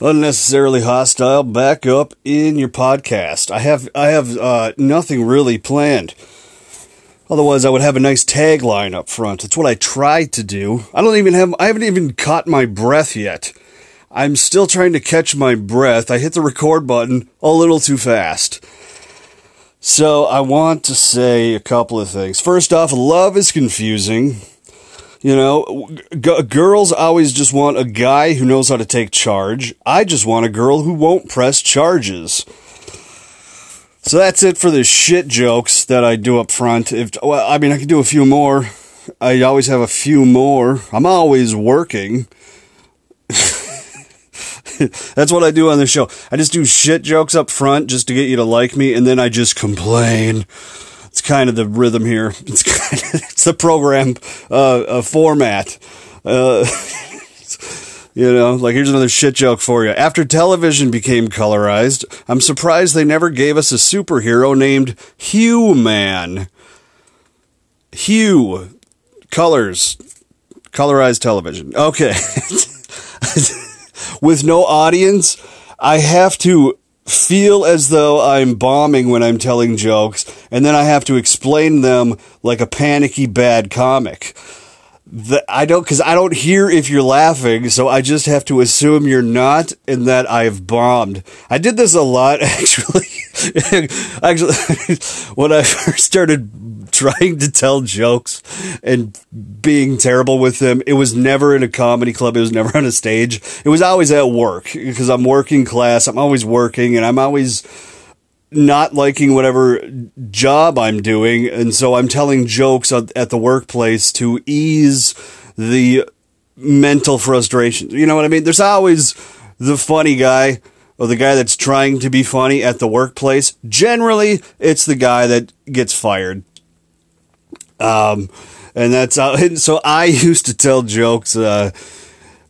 unnecessarily hostile back up in your podcast. I have I have uh, nothing really planned. Otherwise, I would have a nice tagline up front. That's what I tried to do. I don't even have I haven't even caught my breath yet. I'm still trying to catch my breath. I hit the record button a little too fast. So, I want to say a couple of things. First off, love is confusing. You know, g- girls always just want a guy who knows how to take charge. I just want a girl who won't press charges. So that's it for the shit jokes that I do up front. If well, I mean, I can do a few more. I always have a few more. I'm always working. That's what I do on the show. I just do shit jokes up front just to get you to like me, and then I just complain. It's kind of the rhythm here. It's kind of, it's the program uh, uh, format. Uh, you know, like here's another shit joke for you. After television became colorized, I'm surprised they never gave us a superhero named Hugh Man. Hugh colors colorized television. Okay. With no audience, I have to feel as though I'm bombing when I'm telling jokes, and then I have to explain them like a panicky bad comic. The, I don't, cause I don't hear if you're laughing, so I just have to assume you're not and that I've bombed. I did this a lot, actually. actually, when I first started trying to tell jokes and being terrible with them, it was never in a comedy club. It was never on a stage. It was always at work because I'm working class. I'm always working and I'm always, not liking whatever job I'm doing, and so I'm telling jokes at the workplace to ease the mental frustration. You know what I mean? There's always the funny guy or the guy that's trying to be funny at the workplace. Generally, it's the guy that gets fired. Um, and that's uh, so I used to tell jokes. Uh,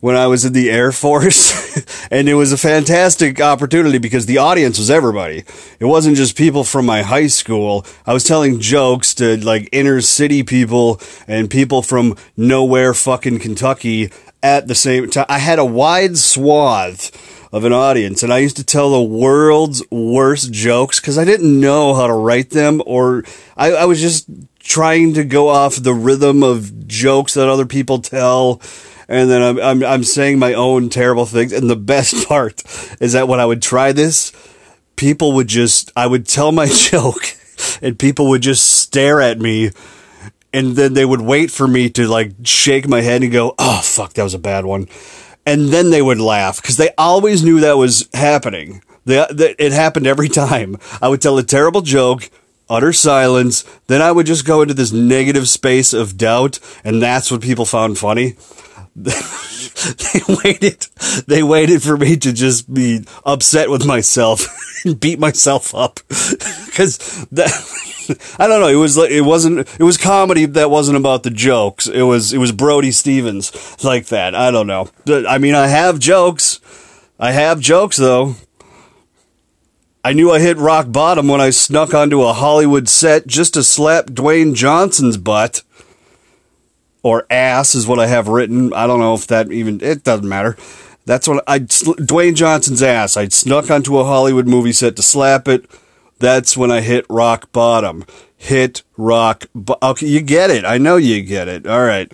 when I was in the Air Force. and it was a fantastic opportunity because the audience was everybody. It wasn't just people from my high school. I was telling jokes to like inner city people and people from nowhere fucking Kentucky at the same time. I had a wide swath of an audience and I used to tell the world's worst jokes because I didn't know how to write them or I, I was just trying to go off the rhythm of jokes that other people tell and then I'm, I'm, I'm saying my own terrible things. And the best part is that when I would try this, people would just, I would tell my joke and people would just stare at me and then they would wait for me to like shake my head and go, "Oh fuck, that was a bad one," and then they would laugh because they always knew that was happening. They, they, it happened every time. I would tell a terrible joke, utter silence, then I would just go into this negative space of doubt, and that's what people found funny. they waited they waited for me to just be upset with myself and beat myself up. Because that I don't know it was like it wasn't it was comedy that wasn't about the jokes. It was it was Brody Stevens like that. I don't know. I mean I have jokes. I have jokes though I knew I hit rock bottom when I snuck onto a Hollywood set just to slap Dwayne Johnson's butt or ass is what I have written. I don't know if that even it doesn't matter. That's what I Dwayne Johnson's ass. I snuck onto a Hollywood movie set to slap it. That's when I hit rock bottom. Hit rock. Bo- okay, you get it. I know you get it. All right.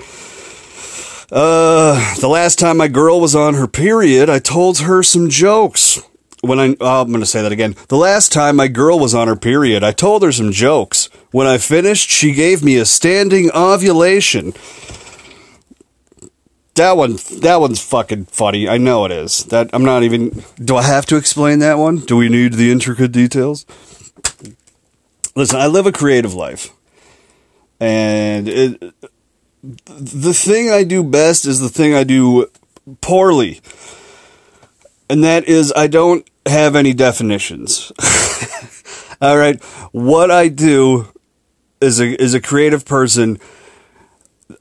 Uh, the last time my girl was on her period, I told her some jokes. When I, oh, I'm going to say that again. The last time my girl was on her period, I told her some jokes. When I finished, she gave me a standing ovulation. That one, that one's fucking funny. I know it is. That I'm not even. Do I have to explain that one? Do we need the intricate details? Listen, I live a creative life, and it, the thing I do best is the thing I do poorly, and that is I don't have any definitions. All right, what I do as a as a creative person,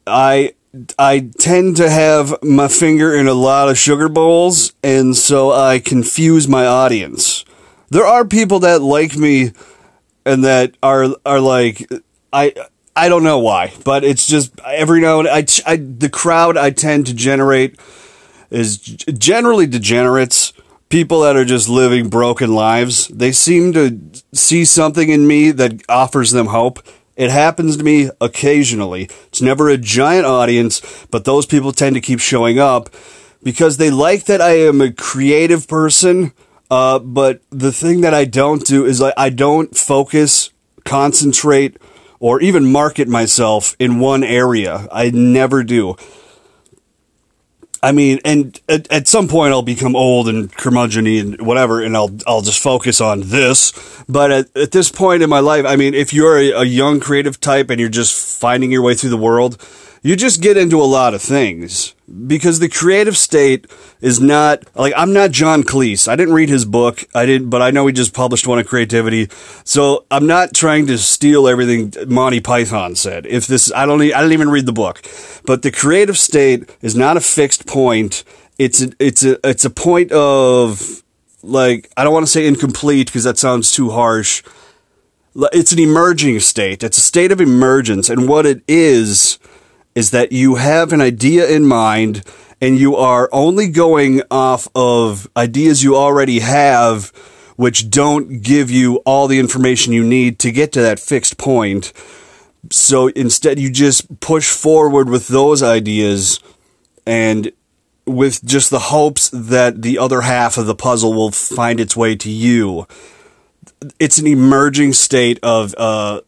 I I tend to have my finger in a lot of sugar bowls, and so I confuse my audience. There are people that like me, and that are are like I. I don't know why, but it's just every now and I, I the crowd I tend to generate is generally degenerates, people that are just living broken lives. They seem to see something in me that offers them hope. It happens to me occasionally. It's never a giant audience, but those people tend to keep showing up because they like that I am a creative person. Uh, but the thing that I don't do is like I don't focus, concentrate, or even market myself in one area. I never do. I mean, and at, at some point I'll become old and curmudgeon and whatever, and I'll I'll just focus on this. But at, at this point in my life, I mean, if you're a, a young creative type and you're just finding your way through the world, you just get into a lot of things because the creative state is not like I'm not John Cleese. I didn't read his book. I didn't, but I know he just published one of creativity. So I'm not trying to steal everything Monty Python said. If this, I don't, I didn't even read the book, but the creative state is not a fixed point. It's a, it's a, it's a point of like, I don't want to say incomplete because that sounds too harsh. It's an emerging state. It's a state of emergence. And what it is, is that you have an idea in mind and you are only going off of ideas you already have, which don't give you all the information you need to get to that fixed point. So instead, you just push forward with those ideas and with just the hopes that the other half of the puzzle will find its way to you. It's an emerging state of uh,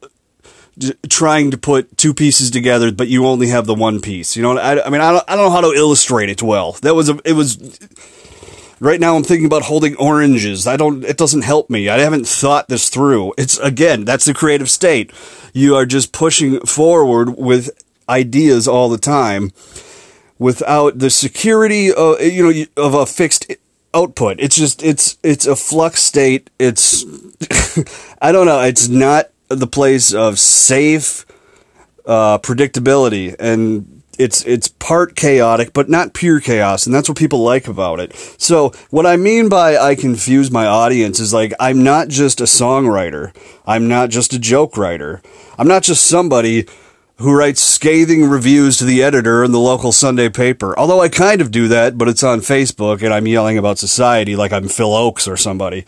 trying to put two pieces together, but you only have the one piece. You know, I, I mean, I don't, I don't know how to illustrate it well. That was a, it was. Right now, I'm thinking about holding oranges. I don't. It doesn't help me. I haven't thought this through. It's again, that's the creative state. You are just pushing forward with ideas all the time, without the security, of, you know, of a fixed output. It's just it's it's a flux state. It's I don't know. It's not the place of safe uh, predictability, and it's it's part chaotic, but not pure chaos, and that's what people like about it. So, what I mean by I confuse my audience is like I'm not just a songwriter, I'm not just a joke writer, I'm not just somebody who writes scathing reviews to the editor in the local Sunday paper. Although I kind of do that, but it's on Facebook and I'm yelling about society like I'm Phil Ochs or somebody.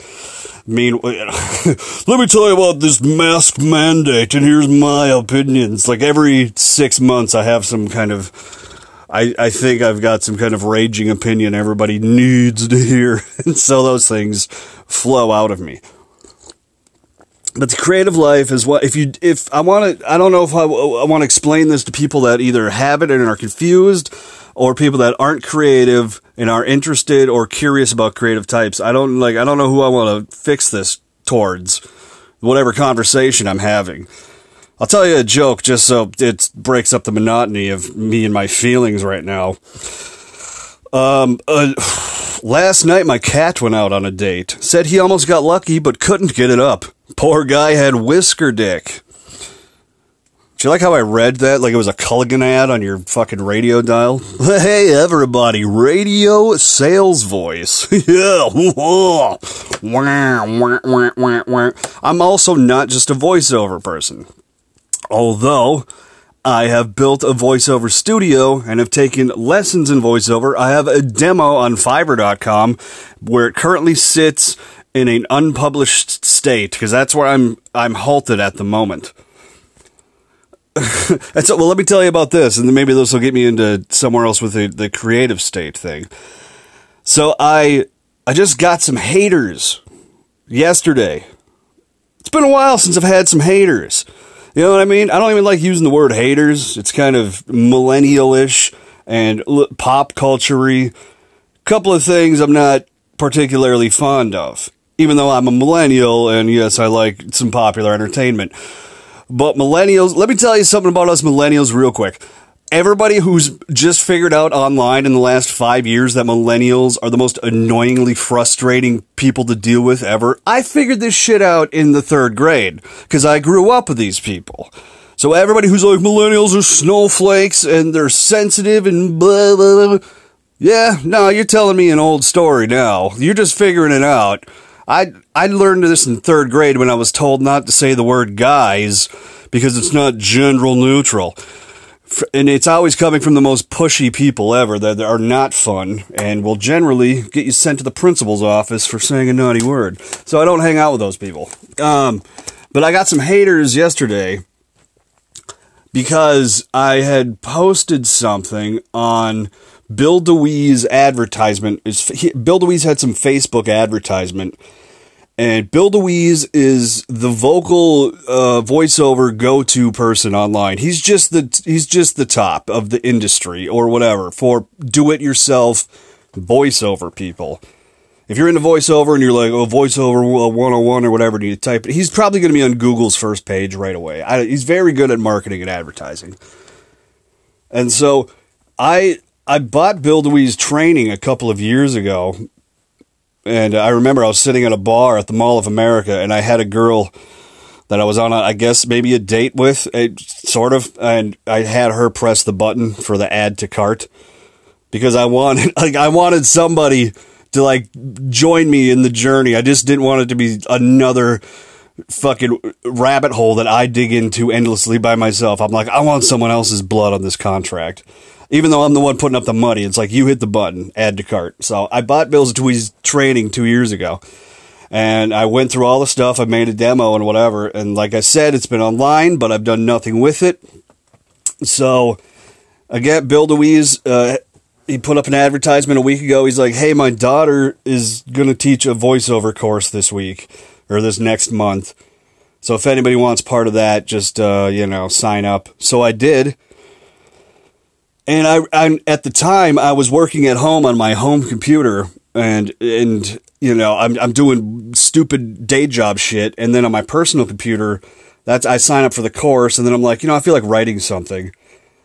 Mean, let me tell you about this mask mandate and here's my opinions. Like every six months I have some kind of, I, I think I've got some kind of raging opinion everybody needs to hear. And so those things flow out of me but the creative life is what if you if I want to I don't know if I, I want to explain this to people that either have it and are confused or people that aren't creative and are interested or curious about creative types. I don't like I don't know who I want to fix this towards whatever conversation I'm having. I'll tell you a joke just so it breaks up the monotony of me and my feelings right now. Um, uh, last night my cat went out on a date. Said he almost got lucky but couldn't get it up. Poor guy had whisker dick. Do you like how I read that like it was a Culligan ad on your fucking radio dial? Hey, everybody, radio sales voice. yeah. I'm also not just a voiceover person. Although I have built a voiceover studio and have taken lessons in voiceover. I have a demo on fiverr.com where it currently sits in an unpublished state because that's where I'm I'm halted at the moment. and so, well, let me tell you about this, and maybe this will get me into somewhere else with the, the creative state thing. So I I just got some haters yesterday. It's been a while since I've had some haters. You know what I mean? I don't even like using the word haters. It's kind of millennial-ish and pop culture Couple of things I'm not particularly fond of even though I'm a millennial and yes, I like some popular entertainment. But millennials, let me tell you something about us millennials real quick. Everybody who's just figured out online in the last five years that millennials are the most annoyingly frustrating people to deal with ever, I figured this shit out in the third grade because I grew up with these people. So everybody who's like millennials are snowflakes and they're sensitive and blah blah blah. Yeah, no, you're telling me an old story now. You're just figuring it out. I I learned this in third grade when I was told not to say the word guys because it's not general neutral. and it's always coming from the most pushy people ever that are not fun and will generally get you sent to the principal's office for saying a naughty word. So I don't hang out with those people. Um, but I got some haters yesterday because I had posted something on Bill DeWees' advertisement. Bill DeWees had some Facebook advertisement and Bill DeWees is the vocal uh, voiceover go-to person online. He's just the he's just the top of the industry or whatever for do-it-yourself voiceover people. If you're into voiceover and you're like, oh, voiceover 101 or whatever, you need to type it. He's probably going to be on Google's first page right away. I, he's very good at marketing and advertising. And so I I bought Bill DeWees' training a couple of years ago and I remember I was sitting at a bar at the Mall of America, and I had a girl that I was on, a, I guess, maybe a date with, a, sort of, and I had her press the button for the add to cart because I wanted, like, I wanted somebody to like join me in the journey. I just didn't want it to be another fucking rabbit hole that I dig into endlessly by myself. I'm like, I want someone else's blood on this contract even though I'm the one putting up the money, it's like you hit the button, add to cart. So I bought Bill DeWees' training two years ago. And I went through all the stuff. I made a demo and whatever. And like I said, it's been online, but I've done nothing with it. So again, Bill DeWees, uh, he put up an advertisement a week ago. He's like, Hey, my daughter is to teach a voiceover course this week or this next month. So if anybody wants part of that, just, uh, you know, sign up. So I did and I, I, at the time I was working at home on my home computer and and you know I'm I'm doing stupid day job shit. And then on my personal computer that's I sign up for the course and then I'm like you know I feel like writing something.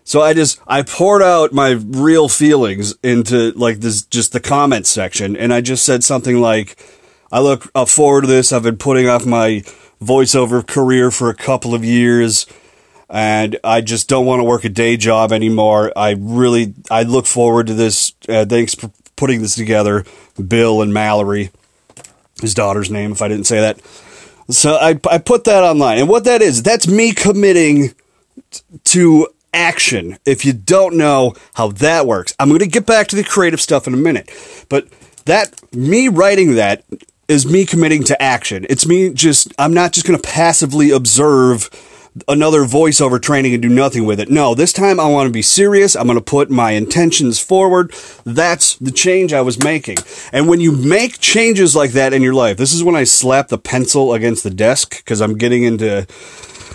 So I just I poured out my real feelings into like this just the comment section. And I just said something like I look uh, forward to this. I've been putting off my voiceover career for a couple of years and I just don't want to work a day job anymore. I really, I look forward to this. Uh, thanks for putting this together, Bill and Mallory, his daughter's name, if I didn't say that. So I, I put that online. And what that is, that's me committing to action. If you don't know how that works, I'm going to get back to the creative stuff in a minute. But that, me writing that is me committing to action. It's me just, I'm not just going to passively observe another voiceover training and do nothing with it. No, this time I want to be serious. I'm going to put my intentions forward. That's the change I was making. And when you make changes like that in your life, this is when I slap the pencil against the desk because I'm getting into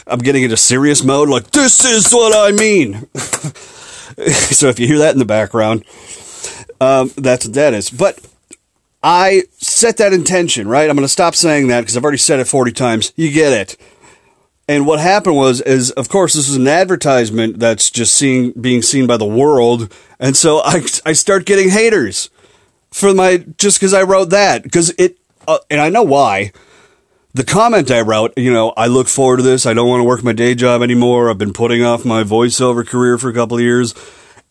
I'm getting into serious mode like this is what I mean. so if you hear that in the background, um, that's what that is. But I set that intention, right? I'm going to stop saying that because I've already said it 40 times. You get it. And what happened was, is of course this is an advertisement that's just seeing being seen by the world, and so I I start getting haters for my just because I wrote that because it, uh, and I know why. The comment I wrote, you know, I look forward to this. I don't want to work my day job anymore. I've been putting off my voiceover career for a couple of years.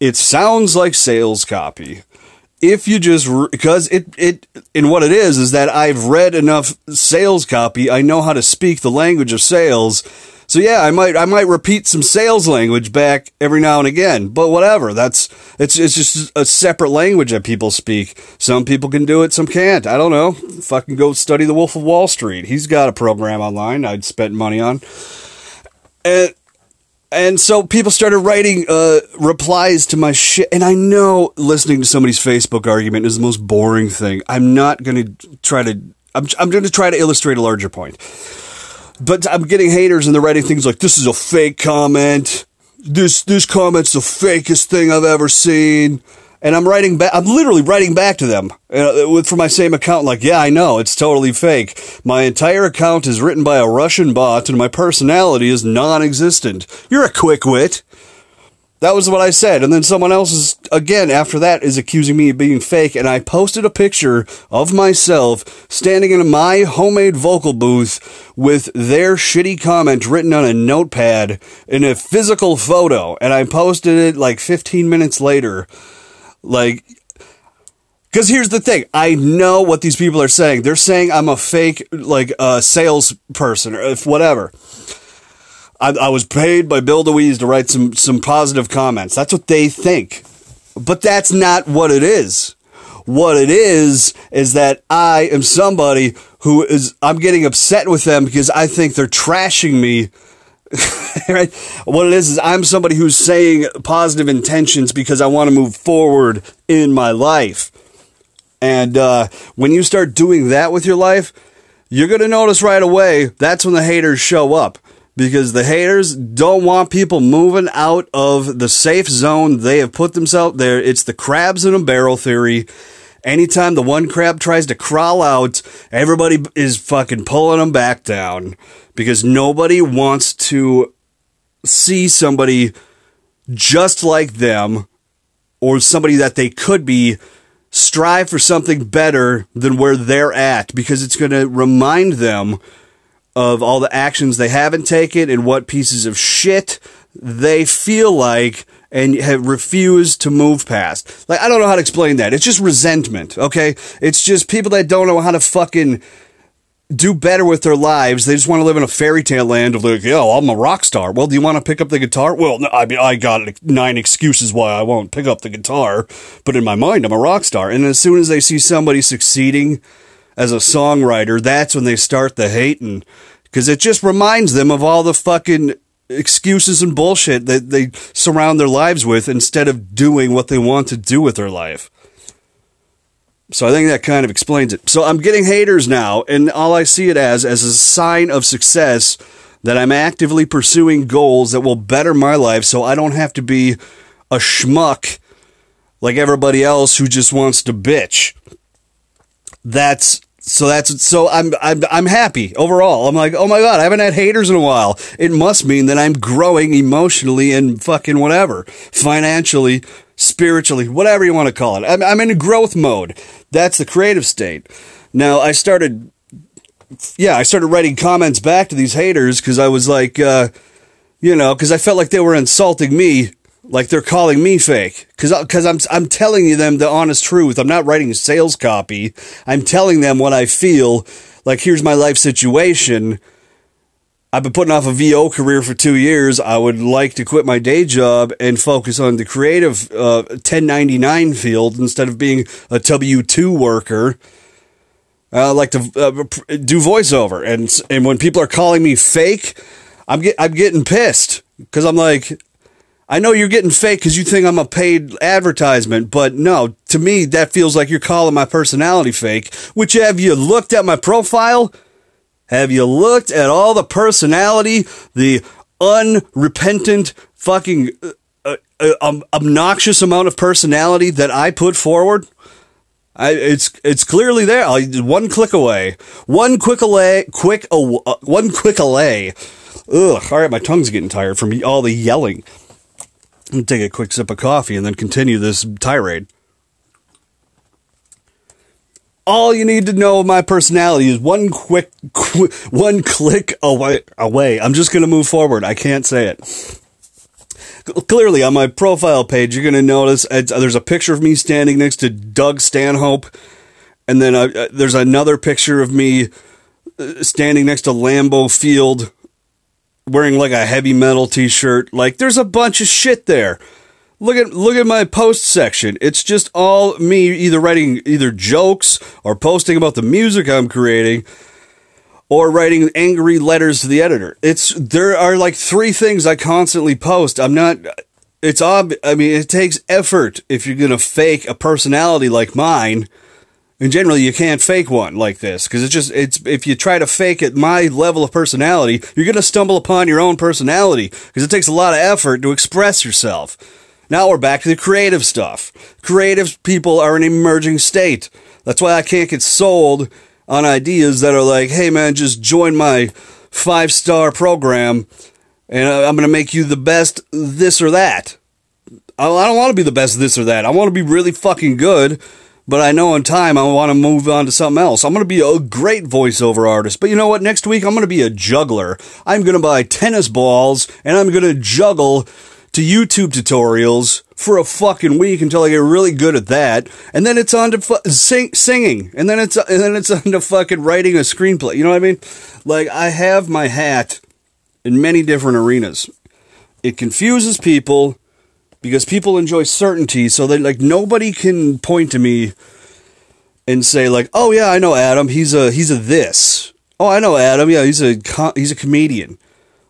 It sounds like sales copy if you just because it it and what it is is that I've read enough sales copy, I know how to speak the language of sales. So yeah, I might I might repeat some sales language back every now and again, but whatever. That's it's it's just a separate language that people speak. Some people can do it, some can't. I don't know. Fucking go study The Wolf of Wall Street. He's got a program online I'd spent money on. And and so people started writing uh, replies to my shit. And I know listening to somebody's Facebook argument is the most boring thing. I'm not going to try to, I'm, I'm going to try to illustrate a larger point. But I'm getting haters and they're writing things like, this is a fake comment. This, this comment's the fakest thing I've ever seen and I'm writing back. I'm literally writing back to them uh, for my same account. Like, yeah, I know it's totally fake. My entire account is written by a Russian bot, and my personality is non-existent. You're a quick wit. That was what I said, and then someone else is again after that is accusing me of being fake, and I posted a picture of myself standing in my homemade vocal booth with their shitty comment written on a notepad in a physical photo, and I posted it like 15 minutes later like, because here's the thing, I know what these people are saying. They're saying I'm a fake, like, uh, salesperson or if whatever. I, I was paid by Bill DeWees to write some some positive comments. That's what they think, but that's not what it is. What it is is that I am somebody who is I'm getting upset with them because I think they're trashing me. right? What it is is I'm somebody who's saying positive intentions because I want to move forward in my life. And uh, when you start doing that with your life, you're going to notice right away that's when the haters show up because the haters don't want people moving out of the safe zone they have put themselves there. It's the crabs in a barrel theory. Anytime the one crab tries to crawl out, everybody is fucking pulling them back down because nobody wants to see somebody just like them or somebody that they could be strive for something better than where they're at because it's going to remind them of all the actions they haven't taken and what pieces of shit they feel like and have refused to move past. Like, I don't know how to explain that. It's just resentment, okay? It's just people that don't know how to fucking do better with their lives. They just want to live in a fairy tale land of like, yo, I'm a rock star. Well, do you want to pick up the guitar? Well, I mean, I got nine excuses why I won't pick up the guitar, but in my mind, I'm a rock star. And as soon as they see somebody succeeding as a songwriter, that's when they start the hating because it just reminds them of all the fucking excuses and bullshit that they surround their lives with instead of doing what they want to do with their life. So I think that kind of explains it. So I'm getting haters now, and all I see it as as a sign of success that I'm actively pursuing goals that will better my life so I don't have to be a schmuck like everybody else who just wants to bitch. That's so that's so I'm I'm I'm happy overall. I'm like, "Oh my god, I haven't had haters in a while." It must mean that I'm growing emotionally and fucking whatever, financially, spiritually, whatever you want to call it. I'm, I'm in a growth mode. That's the creative state. Now, I started, yeah, I started writing comments back to these haters because I was like, uh, you know, because I felt like they were insulting me, like they're calling me fake. Because because I'm I'm telling you them the honest truth. I'm not writing sales copy. I'm telling them what I feel. Like here's my life situation I've been putting off a VO career for two years. I would like to quit my day job and focus on the creative uh, 1099 field instead of being a W 2 worker. I like to uh, do voiceover, and and when people are calling me fake, I'm get I'm getting pissed because I'm like, I know you're getting fake because you think I'm a paid advertisement, but no, to me that feels like you're calling my personality fake. Which have you looked at my profile? Have you looked at all the personality, the unrepentant, fucking uh, uh, um, obnoxious amount of personality that I put forward? I, it's it's clearly there. I'll, one click away. One quick away. Quick. Uh, one quick away. Ugh. All right, my tongue's getting tired from all the yelling. I'm take a quick sip of coffee and then continue this tirade all you need to know of my personality is one quick, qu- one click away. Away. I'm just gonna move forward. I can't say it. Clearly, on my profile page, you're gonna notice there's a picture of me standing next to Doug Stanhope, and then uh, uh, there's another picture of me uh, standing next to Lambeau Field, wearing like a heavy metal T-shirt. Like, there's a bunch of shit there. Look at look at my post section. It's just all me either writing either jokes or posting about the music I'm creating or writing angry letters to the editor. It's there are like three things I constantly post. I'm not it's ob I mean it takes effort if you're going to fake a personality like mine. And generally you can't fake one like this because it's just it's if you try to fake at my level of personality, you're to stumble upon your own personality because it takes a lot of effort to express yourself. Now we're back to the creative stuff. Creative people are an emerging state. That's why I can't get sold on ideas that are like, hey man, just join my five star program and I'm to make you the best this or that. I don't want to be the best this or that. I want to be really fucking good, but I know in time I want to move on to something else. I'm going to be a great voiceover artist, but you know what? Next week I'm going to be a juggler. I'm going to buy tennis balls and I'm going to juggle to YouTube tutorials for a fucking week until I get really good at that, and then it's on to fu- sing- singing, and then it's and then it's on to fucking writing a screenplay. You know what I mean? Like I have my hat in many different arenas. It confuses people because people enjoy certainty, so that like nobody can point to me and say like, "Oh yeah, I know Adam. He's a he's a this." Oh, I know Adam. Yeah, he's a he's a comedian.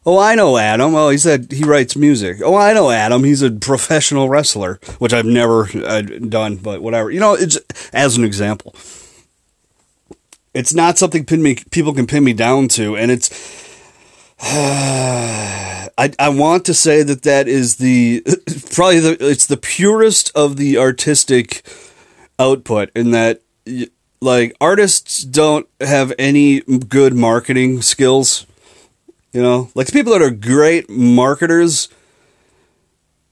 Oh, I know Adam. Oh, he said he writes music. Oh, I know Adam. He's a professional wrestler, which I've never uh, done, but whatever. You know, it's as an example. It's not something pin me, people can pin me down to, and it's. I I want to say that that is the probably the it's the purest of the artistic output in that like artists don't have any good marketing skills you know, like people that are great marketers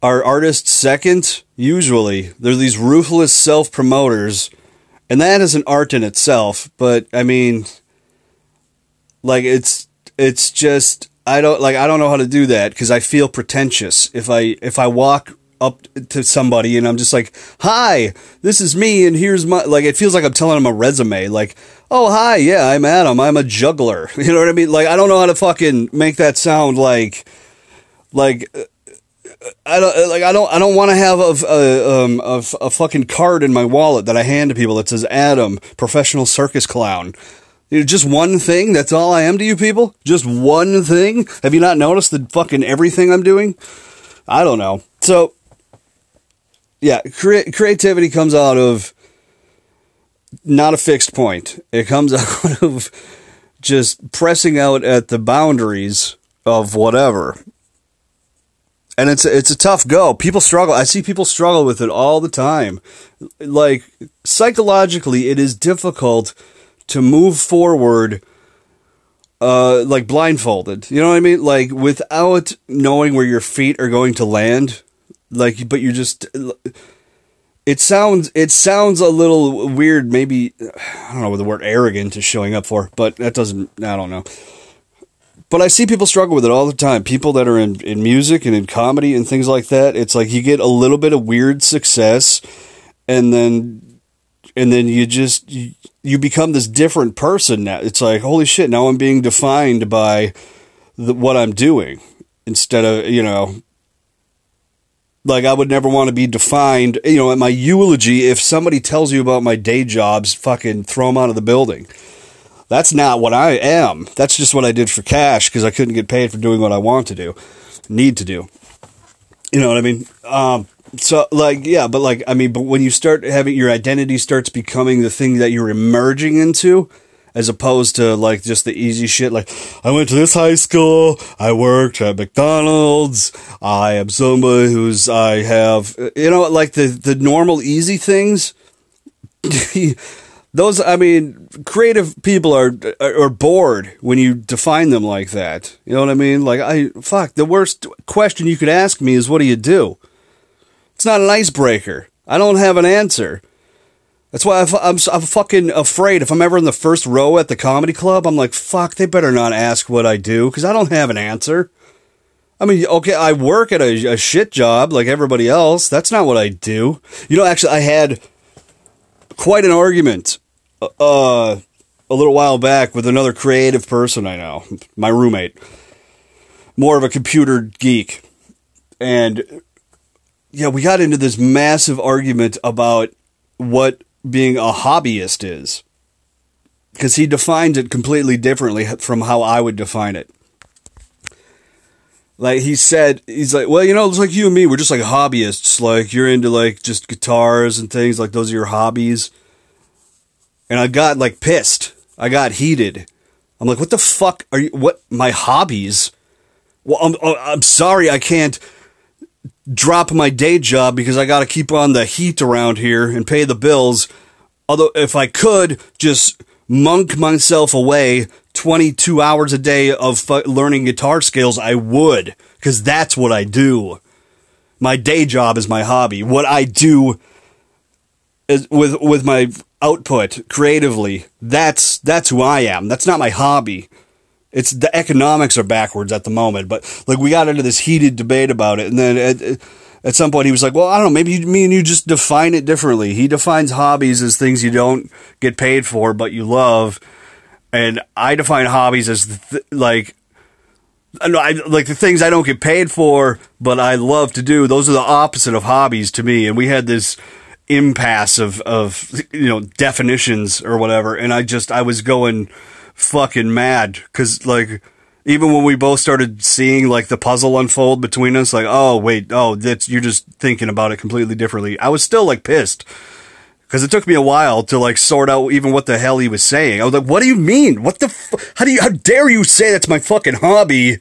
are artists second, usually. They're these ruthless self promoters, and that is an art in itself. But I mean, like it's it's just I don't like I don't know how to do that because I feel pretentious if I if I walk up to somebody and I'm just like, "Hi, this is me, and here's my like." It feels like I'm telling them a resume. Like, "Oh, hi, yeah, I'm Adam. I'm a juggler." You know what I mean? Like, I don't know how to fucking make that sound like, like. Uh, I don't like. I don't. I don't want to have a, a, um, a, a fucking card in my wallet that I hand to people that says Adam, professional circus clown. Just one thing. That's all I am to you people. Just one thing. Have you not noticed the fucking everything I'm doing? I don't know. So yeah, cre- creativity comes out of not a fixed point. It comes out of just pressing out at the boundaries of whatever. And it's it's a tough go. People struggle. I see people struggle with it all the time. Like psychologically, it is difficult to move forward uh like blindfolded. You know what I mean? Like without knowing where your feet are going to land like but you're just it sounds it sounds a little weird maybe i don't know what the word arrogant is showing up for but that doesn't i don't know but i see people struggle with it all the time people that are in, in music and in comedy and things like that it's like you get a little bit of weird success and then and then you just you become this different person now it's like holy shit now i'm being defined by the, what i'm doing instead of you know like I would never want to be defined, you know, at my eulogy. If somebody tells you about my day jobs, fucking throw them out of the building. That's not what I am. That's just what I did for cash because I couldn't get paid for doing what I want to do, need to do. You know what I mean? Um, so like yeah, but like I mean, but when you start having your identity starts becoming the thing that you're emerging into, as opposed to like just the easy shit like I went to this high school, I worked at McDonald's, I am somebody who's I have you know like the the normal easy things those I mean creative people are are bored when you define them like that. You know what I mean? Like I fuck the worst question you could ask me is what do you do? Not an icebreaker. I don't have an answer. That's why I'm, I'm fucking afraid. If I'm ever in the first row at the comedy club, I'm like, fuck, they better not ask what I do because I don't have an answer. I mean, okay, I work at a, a shit job like everybody else. That's not what I do. You know, actually, I had quite an argument uh, a little while back with another creative person I know, my roommate, more of a computer geek. And yeah, we got into this massive argument about what being a hobbyist is. Because he defines it completely differently from how I would define it. Like he said, he's like, well, you know, it's like you and me, we're just like hobbyists. Like you're into like just guitars and things, like those are your hobbies. And I got like pissed. I got heated. I'm like, what the fuck are you? What my hobbies? Well, I'm oh, I'm sorry, I can't drop my day job because I got to keep on the heat around here and pay the bills. Although, if I could just monk myself away 22 hours a day of learning guitar scales, I would because that's what I do. My day job is my hobby. What I do is with with my output creatively, that's that's who I am. That's not my hobby. It's the economics are backwards at the moment, but like we got into this heated debate about it, and then at, at some point he was like, "Well, I don't know, maybe me and you just define it differently." He defines hobbies as things you don't get paid for but you love, and I define hobbies as th- like know, I, like the things I don't get paid for, but I love to do. Those are the opposite of hobbies to me. And we had this impasse of, of, you know, definitions or whatever. And I just, I was going fucking mad. Cause like, even when we both started seeing like the puzzle unfold between us, like, oh, wait, oh, that's, you're just thinking about it completely differently. I was still like pissed because it took me a while to like sort out even what the hell he was saying. I was like, "What do you mean? What the? F- how do you? How dare you say that's my fucking hobby?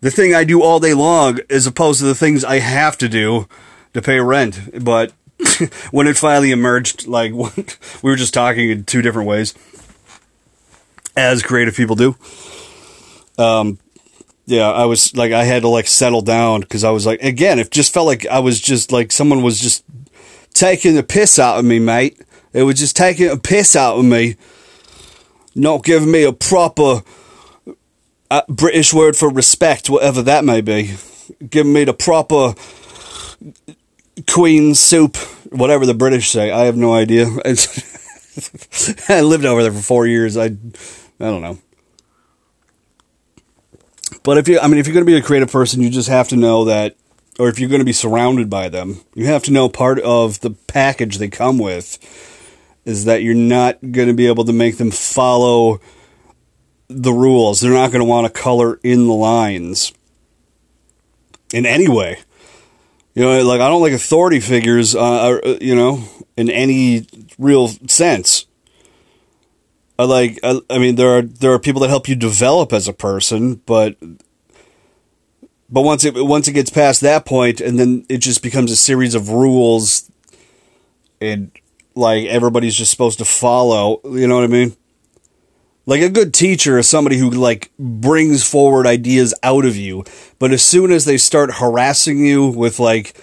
The thing I do all day long, as opposed to the things I have to do to pay rent." But when it finally emerged, like we were just talking in two different ways, as creative people do. Um, yeah, I was like, I had to like settle down because I was like, again, it just felt like I was just like someone was just taking the piss out of me, mate. It was just taking a piss out of me, not giving me a proper uh, British word for respect, whatever that may be. Giving me the proper queen soup, whatever the British say. I have no idea. I lived over there for four years. I, I don't know. But if you, I mean, if you're going to be a creative person, you just have to know that or if you're going to be surrounded by them, you have to know part of the package they come with is that you're not going to be able to make them follow the rules. They're not going to want to color in the lines in any way. You know, like I don't like authority figures, uh, uh you know, in any real sense. I like, I, I mean, there are there are people that help you develop as a person, but but once it once it gets past that point, and then it just becomes a series of rules, and like everybody's just supposed to follow. You know what I mean? Like a good teacher is somebody who like brings forward ideas out of you, but as soon as they start harassing you with like,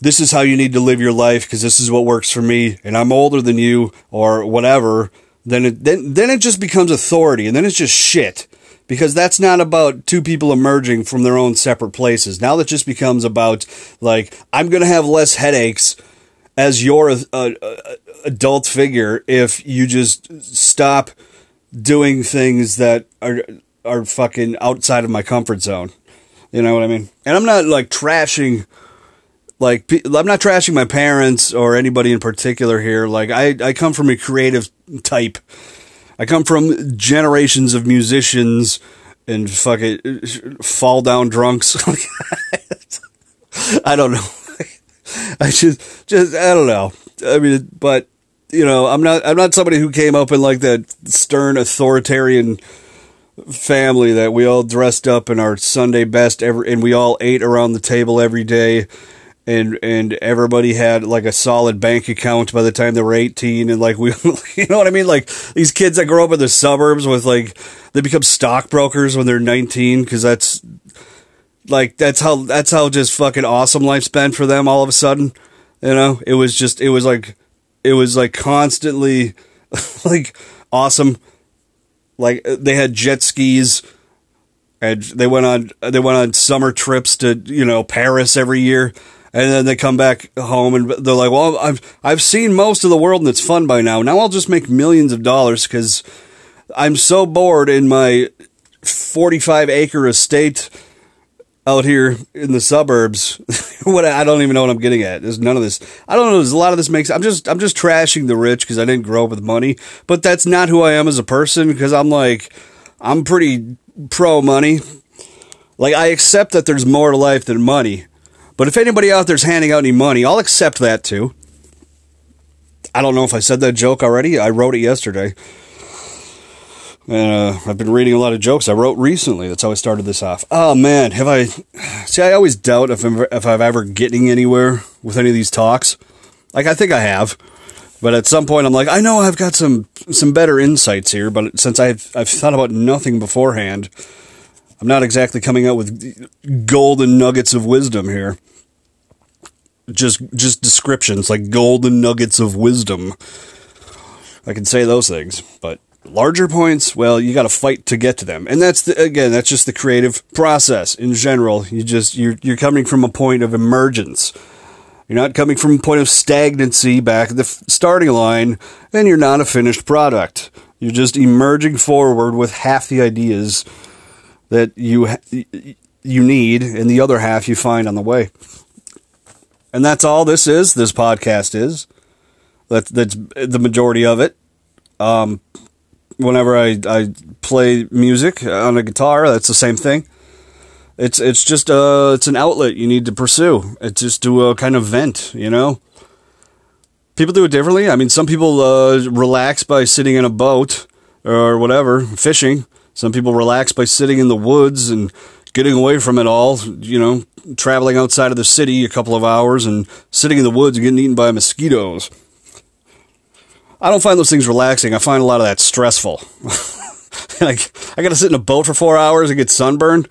this is how you need to live your life because this is what works for me, and I'm older than you or whatever, then it then then it just becomes authority, and then it's just shit because that's not about two people emerging from their own separate places. Now that just becomes about like I'm going to have less headaches as your uh, uh, adult figure if you just stop doing things that are are fucking outside of my comfort zone. You know what I mean? And I'm not like trashing like I'm not trashing my parents or anybody in particular here. Like I I come from a creative type I come from generations of musicians and fucking fall down drunks. I don't know. I just, just, I don't know. I mean, but you know, I'm not, I'm not somebody who came up in like that stern authoritarian family that we all dressed up in our Sunday best ever, and we all ate around the table every day and and everybody had like a solid bank account by the time they were 18 and like we you know what i mean? Like these kids that grow up in the suburbs with like they become stockbrokers when they're 19 because that's like that's how that's how just fucking awesome life's been for them all of a sudden you know? It was just it was like it was like constantly like awesome. Like they had jet skis and they went on they went on summer trips to you know paris every year and then they come back home and they're like, "Well, I've I've seen most of the world and it's fun by now. Now I'll just make millions of dollars because I'm so bored in my 45 acre estate out here in the suburbs. what I don't even know what I'm getting at. There's none of this. I don't know. There's a lot of this makes. I'm just I'm just trashing the rich because I didn't grow up with money. But that's not who I am as a person because I'm like I'm pretty pro money. Like I accept that there's more to life than money. But if anybody out there's handing out any money, I'll accept that too. I don't know if I said that joke already. I wrote it yesterday. And uh, I've been reading a lot of jokes I wrote recently. That's how I started this off. Oh man, have I? See, I always doubt if I'm, if I've ever getting anywhere with any of these talks. Like I think I have, but at some point I'm like, I know I've got some some better insights here. But since I've I've thought about nothing beforehand, I'm not exactly coming out with golden nuggets of wisdom here. Just just descriptions like golden nuggets of wisdom. I can say those things, but larger points, well, you got to fight to get to them. And that's the, again, that's just the creative process in general. You just you're you're coming from a point of emergence. You're not coming from a point of stagnancy back at the starting line, and you're not a finished product. You're just emerging forward with half the ideas that you you need, and the other half you find on the way. And that's all this is. This podcast is. That's that's the majority of it. Um, whenever I I play music on a guitar, that's the same thing. It's it's just uh it's an outlet you need to pursue. It's just to kind of vent, you know. People do it differently. I mean, some people uh, relax by sitting in a boat or whatever, fishing. Some people relax by sitting in the woods and getting away from it all, you know, traveling outside of the city a couple of hours and sitting in the woods and getting eaten by mosquitoes. I don't find those things relaxing. I find a lot of that stressful. like, I got to sit in a boat for four hours and get sunburned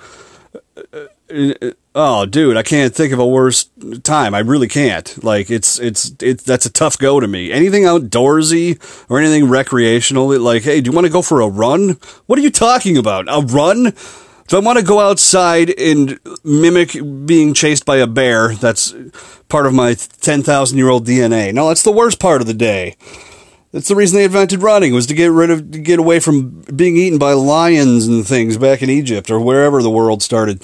uh, uh, oh dude i can't think of a worse time. I really can't. Like it's it's it's that's a tough go to me. Anything outdoorsy or anything recreational like hey do you want to go for a run? What are you talking about? A run? Do i want to go outside and mimic being chased by a bear that's part of my 10,000 year old dna no that's the worst part of the day. That's the reason they invented running was to get rid of to get away from being eaten by lions and things back in Egypt or wherever the world started.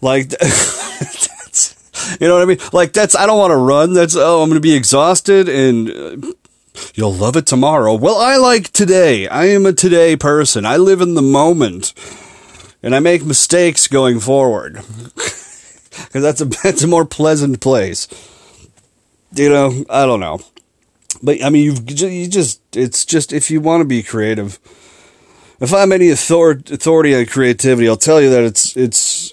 Like, you know what I mean? Like, that's, I don't want to run. That's, oh, I'm going to be exhausted and uh, you'll love it tomorrow. Well, I like today. I am a today person. I live in the moment and I make mistakes going forward because that's a, that's a more pleasant place. You know, I don't know. But I mean, you've you just it's just if you want to be creative. If I'm any authority on creativity, I'll tell you that it's it's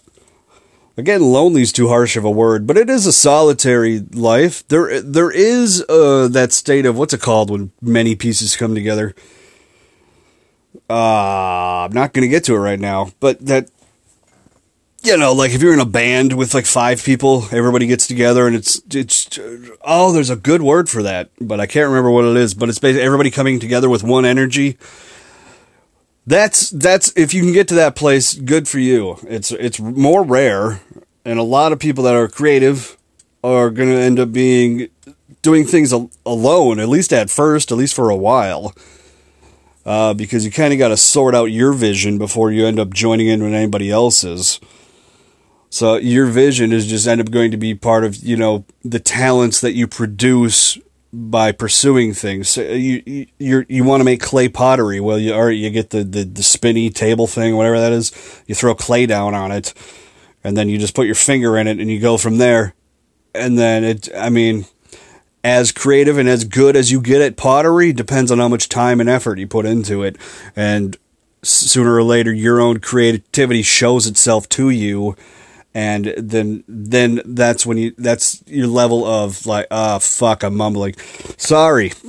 Again, lonely is too harsh of a word, but it is a solitary life. There, there is uh, that state of what's it called when many pieces come together. Uh, I'm not going to get to it right now, but that, you know, like if you're in a band with like five people, everybody gets together and it's, it's, oh, there's a good word for that, but I can't remember what it is, but it's basically everybody coming together with one energy that's that's if you can get to that place, good for you. It's it's more rare, and a lot of people that are creative are going to end up being doing things alone, at least at first, at least for a while. Uh, because you kind of got to sort out your vision before you end up joining in with anybody else's. So your vision is just end up going to be part of you know the talents that you produce by pursuing things. So uh, you you you want to make clay pottery. Well, you or you get the, the the spinny table thing, whatever that is. You throw clay down on it, and then you just put your finger in it, and you go from there. And then it, I mean, as creative and as good as you get at pottery depends on how much time and effort you put into it, and sooner or later, your own creativity shows itself to you and then then that's when you that's your level of like ah oh, fuck I'm mumbling. Sorry.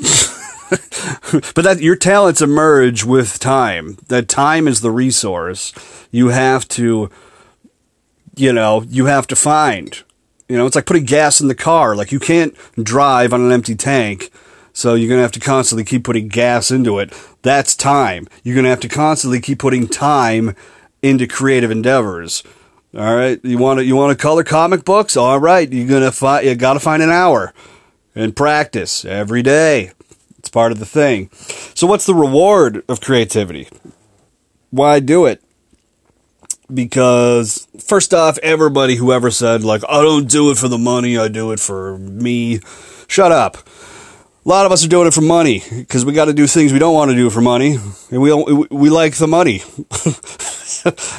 But that your talents emerge with time. That time is the resource. You have to you know you have to find. You know it's like putting gas in the car. Like you can't drive on an empty tank so you're going to have to constantly keep putting gas into it. That's time. You're going to have to constantly keep putting time into creative endeavors all right, you want to you want to color comic books? All right, you're gonna find you got to find an hour and practice every day. It's part of the thing. So, what's the reward of creativity? Why do it? Because first off, everybody who ever said like I don't do it for the money, I do it for me, shut up. A lot of us are doing it for money because we got to do things we don't want to do for money, and we don't, we like the money.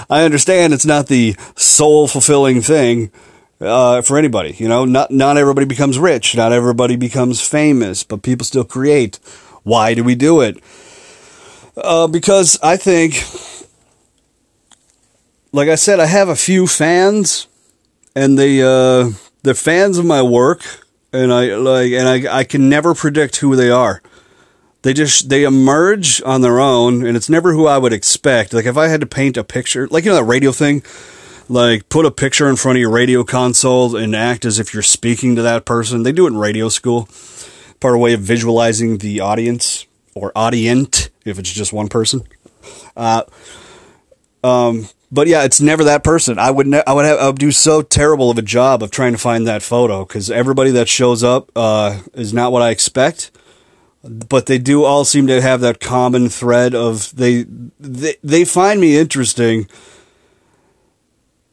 I understand it's not the soul fulfilling thing uh, for anybody. You know, not not everybody becomes rich, not everybody becomes famous, but people still create. Why do we do it? Uh, because I think, like I said, I have a few fans, and they uh, they're fans of my work, and I like, and I I can never predict who they are. They just they emerge on their own and it's never who i would expect. Like if i had to paint a picture like you know that radio thing? Like put a picture in front of your radio console and act as if you're speaking to that person. They do it in radio school. Part of way of visualizing the audience or audient if it's just one person. Uh, um, but yeah, it's never that person. I would ne- I would have I would do so terrible of a job of trying to find that photo because everybody that shows up uh, is not what I expect but they do all seem to have that common thread of they they, they find me interesting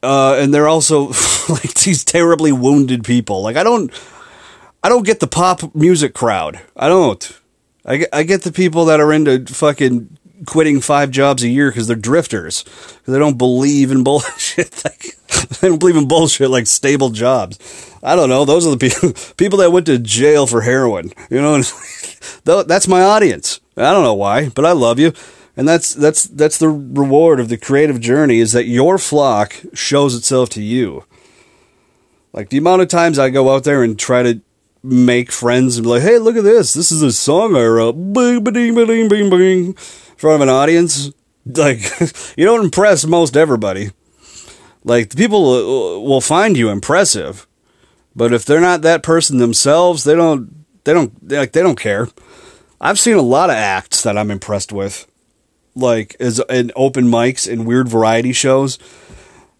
uh, and they're also like these terribly wounded people. Like I don't, I don't get the pop music crowd. I don't. I I get the people that are into fucking quitting five jobs a year because they're drifters because they don't believe in bullshit. like, they don't believe in bullshit like stable jobs. I don't know. Those are the people people that went to jail for heroin. You know, that's my audience. I don't know why, but I love you. And that's that's that's the reward of the creative journey is that your flock shows itself to you. Like the amount of times I go out there and try to make friends and be like, "Hey, look at this! This is a song I wrote." Bing, bing, bing, bing, bing, in front of an audience. Like you don't impress most everybody. Like the people uh, will find you impressive, but if they're not that person themselves, they don't. They don't like. They don't care. I've seen a lot of acts that I'm impressed with like as in open mics and weird variety shows.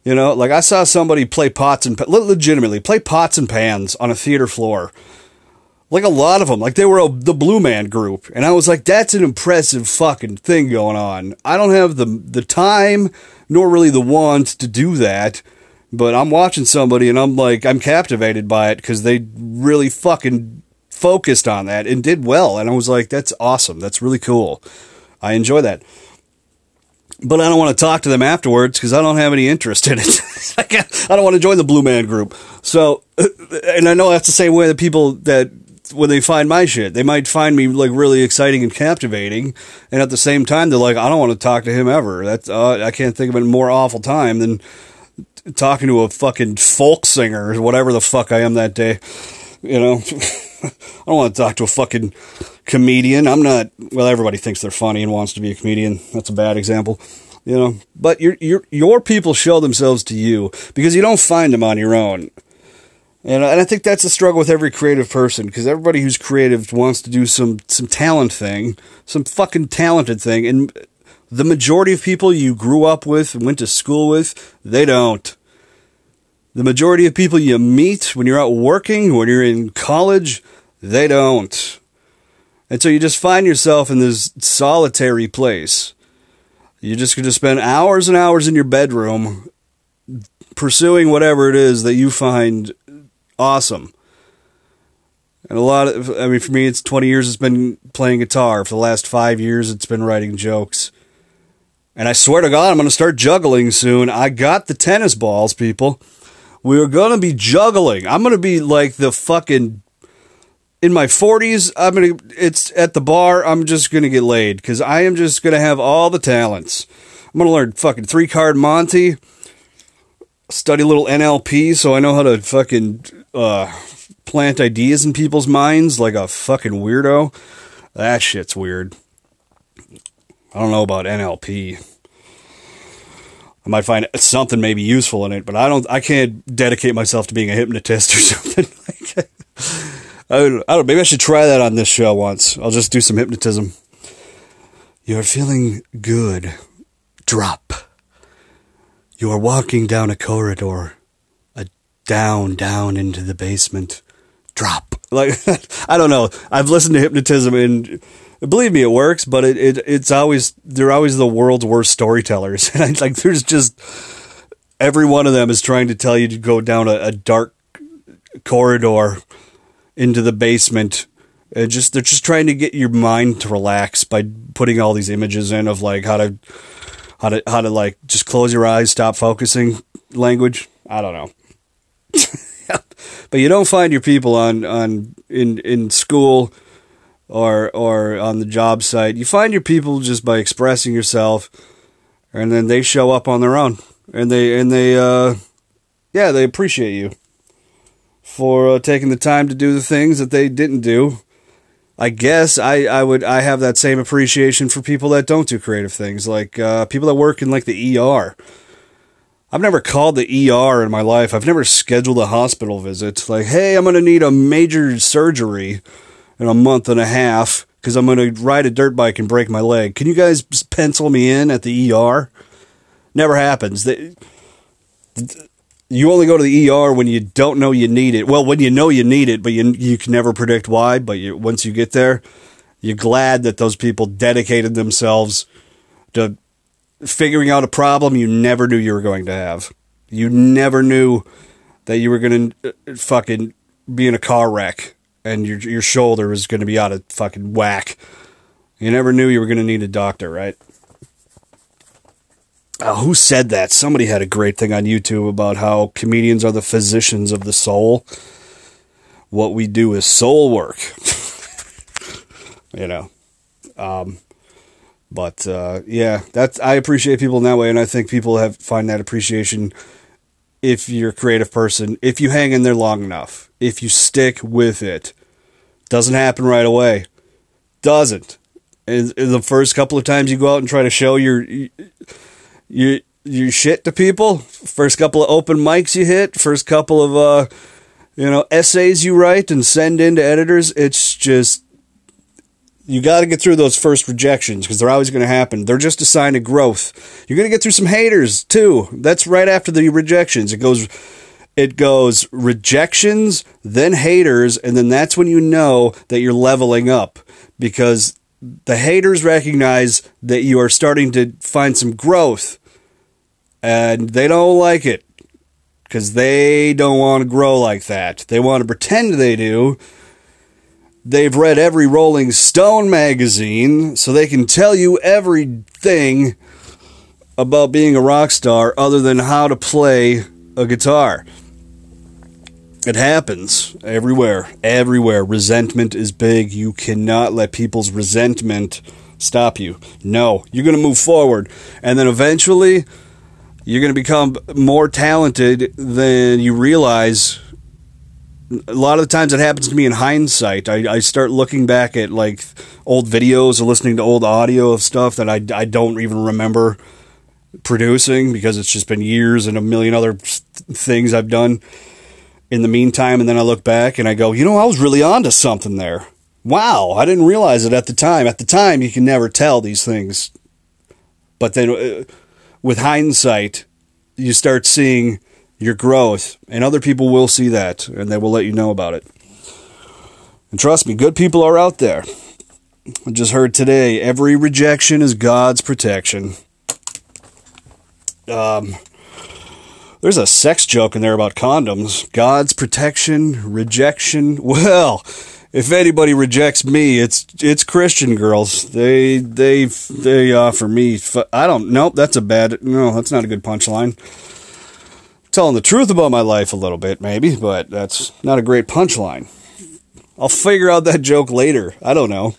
You know, like I saw somebody play pots and legitimately play pots and pans on a theater floor. Like a lot of them, like they were a, the Blue Man Group, and I was like, "That's an impressive fucking thing going on." I don't have the the time nor really the want to do that, but I'm watching somebody and I'm like, I'm captivated by it because they really fucking focused on that and did well, and I was like, "That's awesome. That's really cool." I enjoy that but I don't want to talk to them afterwards because I don't have any interest in it. I don't want to join the Blue Man Group. So, and I know that's the same way that people that when they find my shit, they might find me like really exciting and captivating, and at the same time, they're like, I don't want to talk to him ever. That's uh, I can't think of a more awful time than talking to a fucking folk singer or whatever the fuck I am that day. You know, I don't want to talk to a fucking comedian. I'm not. Well, everybody thinks they're funny and wants to be a comedian. That's a bad example, you know. But your your your people show themselves to you because you don't find them on your own. And, and I think that's a struggle with every creative person because everybody who's creative wants to do some some talent thing, some fucking talented thing, and the majority of people you grew up with and went to school with, they don't. The majority of people you meet when you're out working, when you're in college, they don't. And so you just find yourself in this solitary place. You're just going to spend hours and hours in your bedroom pursuing whatever it is that you find awesome. And a lot of, I mean, for me, it's 20 years it's been playing guitar. For the last five years, it's been writing jokes. And I swear to God, I'm going to start juggling soon. I got the tennis balls, people. We're going to be juggling. I'm going to be like the fucking in my 40s, I'm gonna. It's at the bar. I'm just gonna get laid because I am just gonna have all the talents. I'm gonna learn fucking three card Monte, study a little NLP, so I know how to fucking uh, plant ideas in people's minds like a fucking weirdo. That shit's weird. I don't know about NLP. I might find something maybe useful in it, but I don't. I can't dedicate myself to being a hypnotist or something like. I don't, I don't. Maybe I should try that on this show once. I'll just do some hypnotism. You're feeling good. Drop. You are walking down a corridor, a down, down into the basement. Drop. Like I don't know. I've listened to hypnotism and believe me, it works. But it, it it's always they're always the world's worst storytellers. And like there's just every one of them is trying to tell you to go down a, a dark corridor into the basement. And just they're just trying to get your mind to relax by putting all these images in of like how to how to how to like just close your eyes, stop focusing language. I don't know. but you don't find your people on on in in school or or on the job site. You find your people just by expressing yourself and then they show up on their own and they and they uh yeah, they appreciate you for uh, taking the time to do the things that they didn't do. I guess I, I would I have that same appreciation for people that don't do creative things, like uh, people that work in like the ER. I've never called the ER in my life. I've never scheduled a hospital visit. Like, hey, I'm going to need a major surgery in a month and a half because I'm going to ride a dirt bike and break my leg. Can you guys pencil me in at the ER? Never happens. They, you only go to the ER when you don't know you need it. Well, when you know you need it, but you you can never predict why. But you, once you get there, you're glad that those people dedicated themselves to figuring out a problem you never knew you were going to have. You never knew that you were going to uh, fucking be in a car wreck and your your shoulder was going to be out of fucking whack. You never knew you were going to need a doctor, right? Uh, who said that? Somebody had a great thing on YouTube about how comedians are the physicians of the soul. What we do is soul work. you know. Um, but uh, yeah, that's I appreciate people in that way, and I think people have find that appreciation if you're a creative person, if you hang in there long enough, if you stick with it. Doesn't happen right away. Doesn't. In the first couple of times you go out and try to show your your your shit to people, first couple of open mics you hit, first couple of uh you know essays you write and send in to editors, it's just you got to get through those first rejections because they're always going to happen. They're just a sign of growth. You're going to get through some haters too. That's right after the rejections. It goes it goes rejections, then haters, and then that's when you know that you're leveling up because the haters recognize that you are starting to find some growth and they don't like it because they don't want to grow like that. They want to pretend they do They've read every Rolling Stone magazine, so they can tell you everything about being a rock star other than how to play a guitar. It happens everywhere. Everywhere. Resentment is big. You cannot let people's resentment stop you. No, you're going to move forward. And then eventually, you're going to become more talented than you realize a lot of the times it happens to me in hindsight. I, I start looking back at like old videos or listening to old audio of stuff that I, I don't even remember producing because it's just been years and a million other things I've done in the meantime. And then I look back and I go, you know, I was really onto something there. Wow, I didn't realize it at the time. At the time, you can never tell these things. But then uh, with hindsight, you start seeing your growth, and other people will see that, and they will let you know about it. And trust me, good people are out there. I just heard today every rejection is God's protection. Um, there's a sex joke in there about condoms. God's protection, rejection. Well, if anybody rejects me, it's it's Christian girls. They they they offer me. I don't. Nope, that's a bad. No, that's not a good punchline telling the truth about my life a little bit, maybe, but that's not a great punchline. I'll figure out that joke later. I don't know.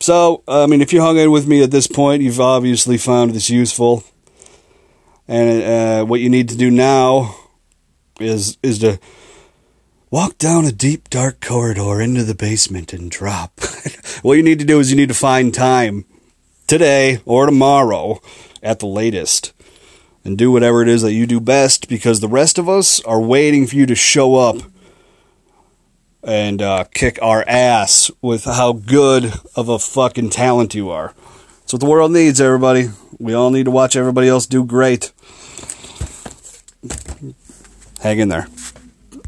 So, I mean, if you hung in with me at this point, you've obviously found this useful. And uh, what you need to do now is is to walk down a deep, dark corridor into the basement and drop. what you need to do is you need to find time today or tomorrow at the latest and do whatever it is that you do best because the rest of us are waiting for you to show up and uh, kick our ass with how good of a fucking talent you are. That's what the world needs, everybody. We all need to watch everybody else do great. Hang in there.